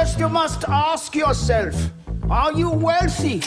First, you must ask yourself Are you wealthy?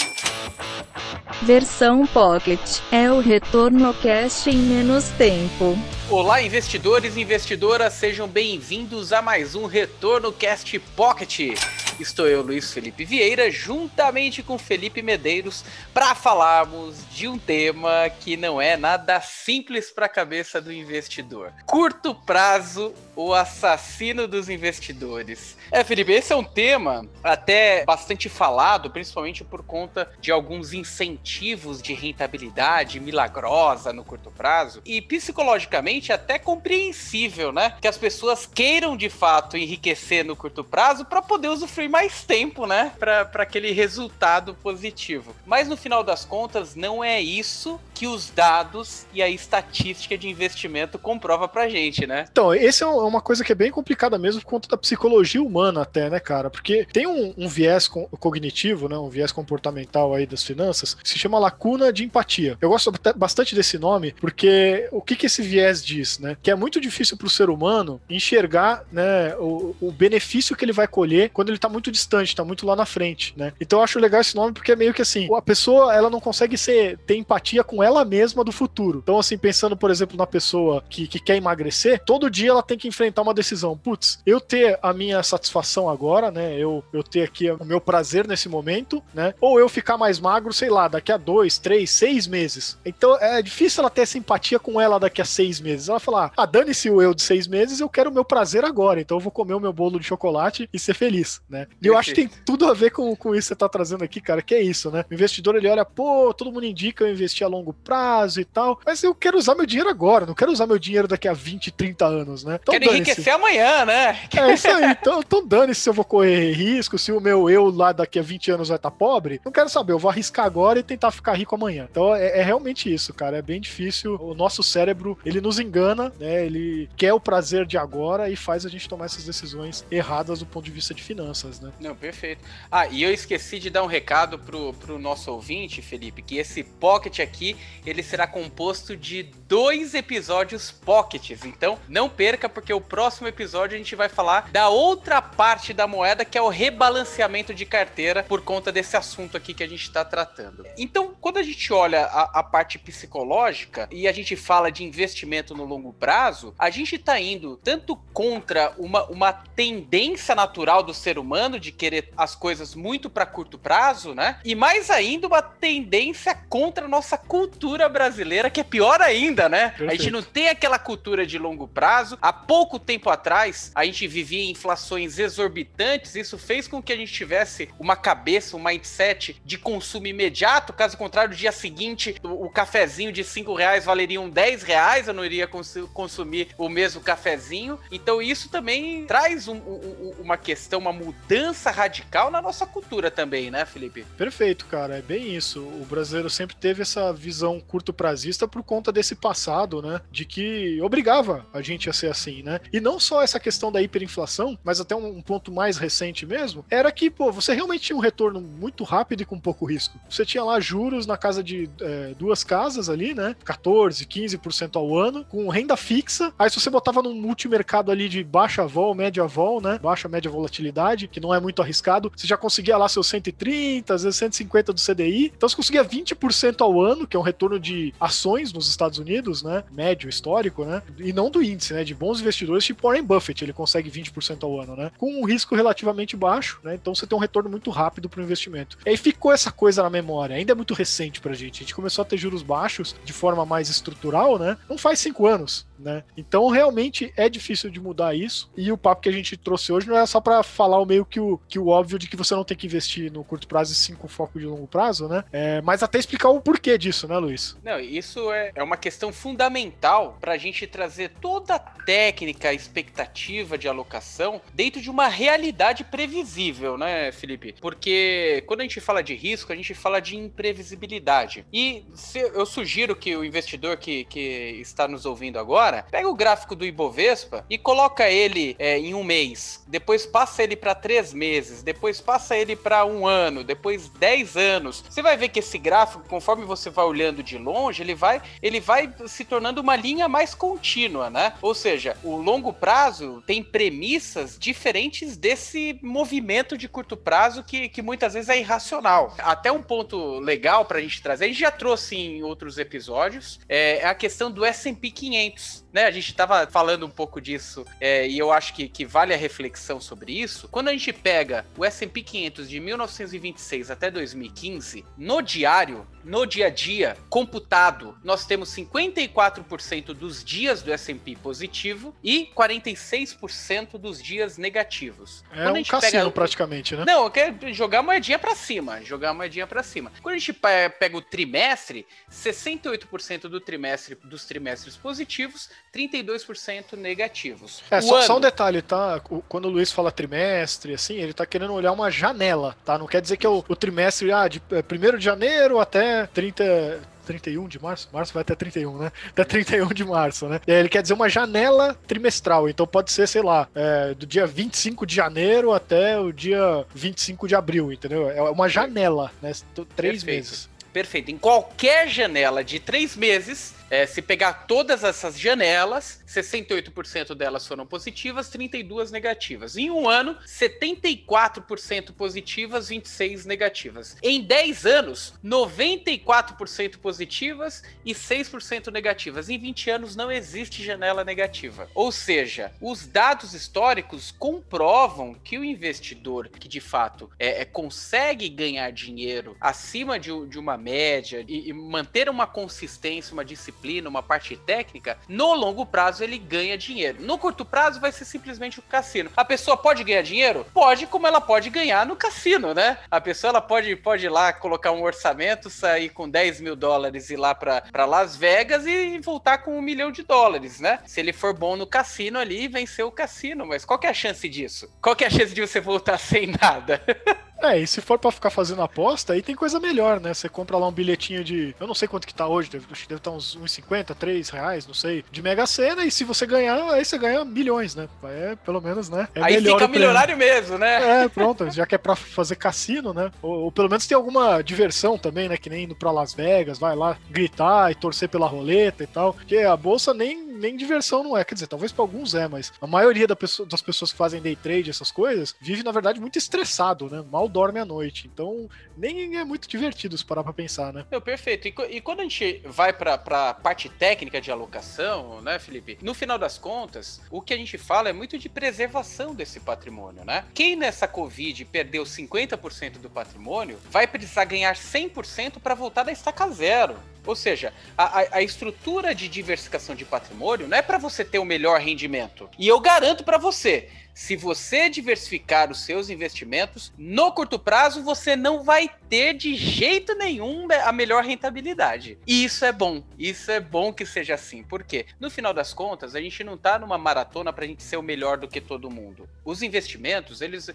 Versão Pocket é o retorno cash em menos tempo. Olá, investidores e investidoras, sejam bem-vindos a mais um Retorno Cast Pocket. Estou eu, Luiz Felipe Vieira, juntamente com Felipe Medeiros, para falarmos de um tema que não é nada simples para a cabeça do investidor. Curto prazo, o assassino dos investidores. É, Felipe, esse é um tema até bastante falado, principalmente por conta de alguns incentivos de rentabilidade milagrosa no curto prazo e psicologicamente até compreensível, né? Que as pessoas queiram de fato enriquecer no curto prazo para poder usufruir mais tempo, né? Para aquele resultado positivo. Mas no final das contas, não é isso que os dados e a estatística de investimento comprova pra gente, né? Então, esse é uma coisa que é bem complicada mesmo por conta da psicologia humana até, né, cara? Porque tem um, um viés cognitivo, né, um viés comportamental aí das finanças, que se chama lacuna de empatia. Eu gosto bastante desse nome porque o que, que esse viés diz, né? Que é muito difícil para o ser humano enxergar, né, o, o benefício que ele vai colher quando ele tá muito distante, tá muito lá na frente, né? Então eu acho legal esse nome porque é meio que assim, a pessoa, ela não consegue ser, ter empatia com ela mesma do futuro. Então assim, pensando, por exemplo, na pessoa que, que quer emagrecer, todo dia ela tem que enfrentar uma decisão. Putz, eu ter a minha satisfação agora, né? Eu, eu ter aqui o meu prazer nesse momento, né? Ou eu ficar mais magro, sei lá, daqui a dois, três, seis meses. Então é difícil ela ter simpatia com ela daqui a seis meses. Ela falar, ah, dane-se o eu de seis meses, eu quero o meu prazer agora. Então eu vou comer o meu bolo de chocolate e ser feliz, né? E eu acho que tem tudo a ver com, com isso que você tá trazendo aqui, cara, que é isso, né? O investidor, ele olha, pô, todo mundo indica eu investir a longo prazo e tal, mas eu quero usar meu dinheiro agora, não quero usar meu dinheiro daqui a 20, 30 anos, né? Então, quero enriquecer amanhã, né? É isso aí. Então, então dane-se se eu vou correr risco, se o meu eu lá daqui a 20 anos vai estar tá pobre. Não quero saber, eu vou arriscar agora e tentar ficar rico amanhã. Então é, é, realmente isso, cara. É bem difícil. O nosso cérebro, ele nos engana, né? Ele quer o prazer de agora e faz a gente tomar essas decisões erradas do ponto de vista de finanças, né? Não, perfeito. Ah, e eu esqueci de dar um recado pro, pro nosso ouvinte, Felipe, que esse pocket aqui, ele será composto de dois episódios pockets. Então, não perca, porque o próximo episódio a gente vai falar da outra parte da moeda, que é o rebalanceamento de carteira, por conta desse assunto aqui que a gente está tratando. Então, quando a gente olha a, a, parte psicológica e a gente fala de investimento no longo prazo, a gente está indo tanto contra uma, uma tendência natural do ser humano de querer as coisas muito para curto prazo, né? E mais ainda, uma tendência contra a nossa cultura brasileira, que é pior ainda, né? Perfeito. A gente não tem aquela cultura de longo prazo. Há pouco tempo atrás, a gente vivia inflações exorbitantes, isso fez com que a gente tivesse uma cabeça, um mindset de consumo imediato, caso contrário, no dia seguinte, o, cafezinho de 5 reais valeria 10 reais, eu não iria cons consumir o mesmo cafezinho. Então isso também traz um, um, uma questão, uma mudança radical na nossa cultura também, né, Felipe? Perfeito, cara, é bem isso. O brasileiro sempre teve essa visão curto prazista por conta desse passado, né, de que obrigava a gente a ser assim, né? E não só essa questão da hiperinflação, mas até um, ponto mais recente mesmo, era que, pô, você realmente tinha um retorno muito rápido e com pouco risco. Você tinha lá juros na casa de é, duas casas ali, né? 14, 15% ao ano, com renda fixa. Aí se você botava num multimercado ali de baixa vol, média vol, né? Baixa, média volatilidade, que não é muito arriscado, você já conseguia lá seus 130, às vezes 150 do CDI. Então você conseguia 20% ao ano, que é um retorno de ações nos Estados Unidos, né? Médio, histórico, né? E não do índice, né? De bons investidores, tipo Warren Buffett, ele consegue 20% ao ano, né? Com um risco relativamente baixo, né? Então você tem um retorno muito rápido para o investimento. E aí ficou essa coisa na memória, ainda é muito recente pra gente. A gente começou a ter juros baixos de forma mais estrutural, né? Não faz cinco anos né? Então realmente é difícil de mudar isso. E o papo que a gente trouxe hoje não é só para falar o meio que o, que o óbvio de que você não tem que investir no curto prazo e sim com foco de longo prazo, né? É, mas até explicar o porquê disso, né, Luiz? Não, isso é, é uma questão fundamental para a gente trazer toda a técnica, a expectativa de alocação dentro de uma realidade previsível, né, Felipe? Porque quando a gente fala de risco, a gente fala de imprevisibilidade. E se, eu sugiro que o investidor que, que está nos ouvindo agora pega o gráfico do Ibovespa e coloca ele é, em um mês, depois passa ele para três meses, depois passa ele para um ano, depois dez anos. Você vai ver que esse gráfico, conforme você vai olhando de longe, ele vai, ele vai se tornando uma linha mais contínua, né? Ou seja, o longo prazo tem premissas diferentes desse movimento de curto prazo que, que muitas vezes é irracional. Até um ponto legal para a gente trazer, a gente já trouxe em outros episódios, é, é a questão do S&P 500. Né, a gente estava falando um pouco disso é, e eu acho que, que vale a reflexão sobre isso. Quando a gente pega o S&P 500 de 1926 até 2015, no diário, no dia a dia, computado, nós temos 54% dos dias do S&P positivo e 46% dos dias negativos. É Quando um cassino pega... praticamente, né? Não, quer jogar a moedinha para cima, jogar a moedinha para cima. Quando a gente pega o trimestre, 68% do trimestre dos trimestres positivos, 32% negativos. É, só, ano... só, um detalhe, tá? Quando o Luiz fala trimestre, assim, ele tá querendo olhar uma janela, tá? Não quer dizer que é o, o trimestre, ah, de 1 é, de janeiro até 30, 31 de março? Março vai até 31, né? Até 31 de março, né? Ele quer dizer uma janela trimestral. Então pode ser, sei lá, é, do dia 25 de janeiro até o dia 25 de abril, entendeu? É uma janela, né? Três Perfeito. meses. Perfeito. Em qualquer janela de três meses, é, se pegar todas essas janelas, 68% delas foram positivas, 32 negativas. Em um ano, 74% positivas, 26 negativas. Em 10 anos, 94% positivas e 6% negativas. Em 20 anos não existe janela negativa. Ou seja, os dados históricos comprovam que o investidor que de fato é, é consegue ganhar dinheiro acima de, de uma média e, e manter uma consistência, uma disciplina uma parte técnica, no longo prazo ele ganha dinheiro. No curto prazo vai ser simplesmente o cassino. A pessoa pode ganhar dinheiro? Pode, como ela pode ganhar no cassino, né? A pessoa ela pode, pode ir lá colocar um orçamento, sair com 10 mil dólares e ir lá para Las Vegas e voltar com um milhão de dólares, né? Se ele for bom no cassino ali, vencer o cassino. Mas qual que é a chance disso? Qual que é a chance de você voltar sem nada? É, e se for para ficar fazendo aposta, aí tem coisa melhor, né? Você compra lá um bilhetinho de. Eu não sei quanto que tá hoje, deve, acho que deve estar tá uns 1,50, 3 reais, não sei. De Mega Sena, e se você ganhar, aí você ganha milhões, né? É, pelo menos, né? É aí fica milionário mesmo, né? É, pronto, já que é pra fazer cassino, né? Ou, ou, pelo menos tem alguma diversão também, né? Que nem indo pra Las Vegas, vai lá gritar e torcer pela roleta e tal. Porque a bolsa nem, nem diversão não é. Quer dizer, talvez pra alguns é, mas a maioria da pessoa, das pessoas que fazem day trade, essas coisas, vive, na verdade, muito estressado, né? Mal dorme à noite. Então, nem é muito divertido se parar pra pensar, né? Perfeito. E, e quando a gente vai pra, pra parte técnica de alocação, né, Felipe? No final das contas, o que a gente fala é muito de preservação desse patrimônio, né? Quem nessa Covid perdeu 50% do patrimônio vai precisar ganhar 100% para voltar da estaca zero. Ou seja, a, a, estrutura de diversificação de patrimônio não é para você ter o melhor rendimento. E eu garanto para você, se você diversificar os seus investimentos, no curto prazo você não vai ter de jeito nenhum a melhor rentabilidade. E isso é bom. Isso é bom que seja assim. Porque, no final das contas, a gente não tá numa maratona pra gente ser o melhor do que todo mundo. Os investimentos, eles.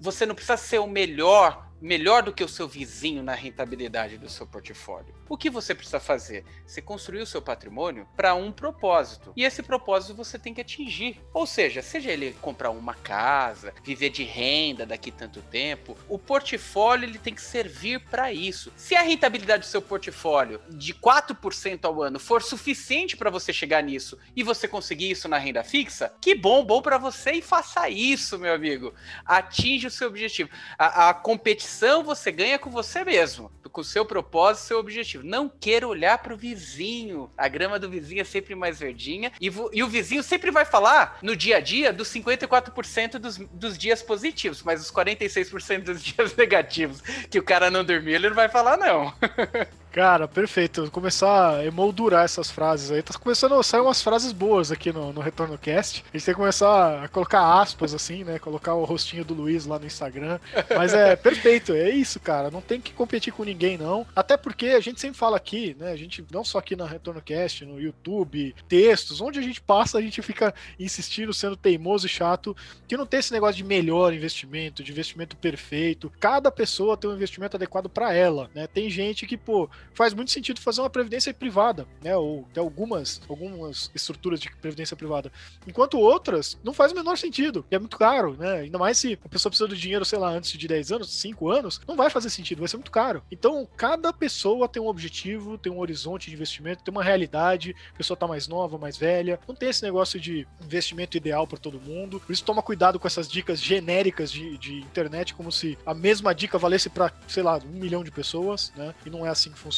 Você não precisa ser o melhor melhor do que o seu vizinho na rentabilidade do seu portfólio. O que você precisa fazer? Você construir o seu patrimônio para um propósito. E esse propósito você tem que atingir. Ou seja, seja ele comprar uma casa, viver de renda daqui tanto tempo, o portfólio ele tem que servir para isso. Se a rentabilidade do seu portfólio de 4% ao ano for suficiente para você chegar nisso e você conseguir isso na renda fixa, que bom, bom para você e faça isso, meu amigo. Atinge o seu objetivo. A, a competição você ganha com você mesmo, com o seu propósito, seu objetivo. Não queira olhar para o vizinho. A grama do vizinho é sempre mais verdinha. E, e, o vizinho sempre vai falar no dia a dia dos 54% dos, dos dias positivos, mas os 46% dos dias negativos que o cara não dormiu, ele não vai falar, não. Cara, perfeito. Começar a emoldurar essas frases aí. Tá começando a sair umas frases boas aqui no, no Retorno Cast. A gente tem que começar a colocar aspas, assim, né? Colocar o rostinho do Luiz lá no Instagram. Mas é perfeito, é isso, cara. Não tem que competir com ninguém, não. Até porque a gente sempre fala aqui, né? A gente, não só aqui na Retorno Cast, no YouTube, textos, onde a gente passa, a gente fica insistindo, sendo teimoso e chato, que não tem esse negócio de melhor investimento, de investimento perfeito. Cada pessoa tem um investimento adequado para ela, né? Tem gente que, pô, faz muito sentido fazer uma previdência privada, né? Ou ter algumas, algumas estruturas de previdência privada. Enquanto outras, não faz o menor sentido. E é muito caro, né? Ainda mais se a pessoa precisa do dinheiro, sei lá, antes de 10 anos, 5 anos, não vai fazer sentido, vai ser muito caro. Então, cada pessoa tem um objetivo, tem um horizonte de investimento, tem uma realidade, a pessoa tá mais nova, mais velha. Não tem esse negócio de investimento ideal para todo mundo. Por isso, toma cuidado com essas dicas genéricas de, de internet, como se a mesma dica valesse para, sei lá, um milhão de pessoas, né? E não é assim que funciona.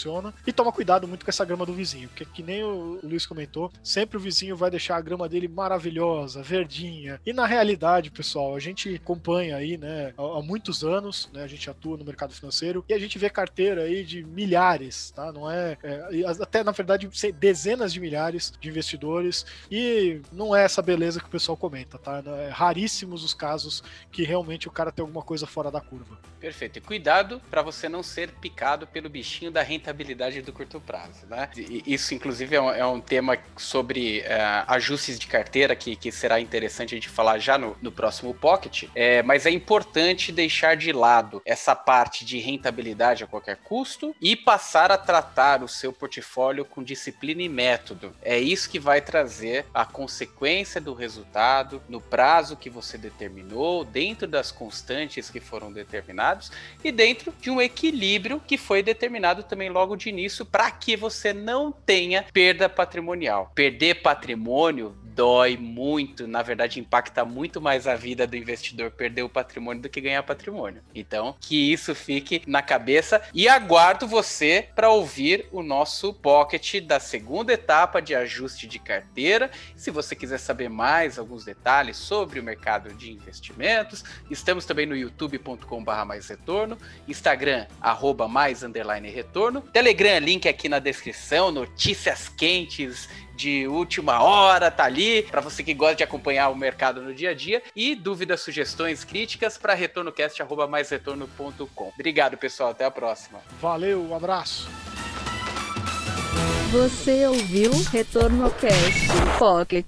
E toma cuidado muito com essa grama do vizinho, porque que nem o Luiz comentou, sempre o vizinho vai deixar a grama dele maravilhosa, verdinha. E na realidade, pessoal, a gente acompanha aí, né, há, muitos anos, né? A gente atua no mercado financeiro e a gente vê carteira aí de milhares, tá? Não é, é até na verdade dezenas de milhares de investidores e não é essa beleza que o pessoal comenta, tá? É raríssimos os casos que realmente o cara tem alguma coisa fora da curva. Perfeito. E cuidado para você não ser picado pelo bichinho da rentabilidade do curto prazo, né? Isso, inclusive, é um, é um tema sobre uh, ajustes de carteira que, que será interessante a gente falar já no, no próximo Pocket. É, mas é importante deixar de lado essa parte de rentabilidade a qualquer custo e passar a tratar o seu portfólio com disciplina e método. É isso que vai trazer a consequência do resultado no prazo que você determinou, dentro das constantes que foram determinados e dentro de um equilíbrio que foi determinado também logo de início para que você não tenha perda patrimonial. Perder patrimônio dói muito, na verdade impacta muito mais a vida do investidor perder o patrimônio do que ganhar patrimônio. Então, que isso fique na cabeça e aguardo você para ouvir o nosso pocket da segunda etapa de ajuste de carteira. Se você quiser saber mais alguns detalhes sobre o mercado de investimentos, estamos também no youtube.com/barra mais retorno, Instagram arroba mais underline retorno, Telegram link aqui na descrição, notícias quentes de última hora, tá ali, para você que gosta de acompanhar o mercado no dia a dia. E dúvidas, sugestões, críticas para retornocast.com. Obrigado, pessoal. Até a próxima. Valeu, um abraço. Você ouviu Retorno Cast Pocket.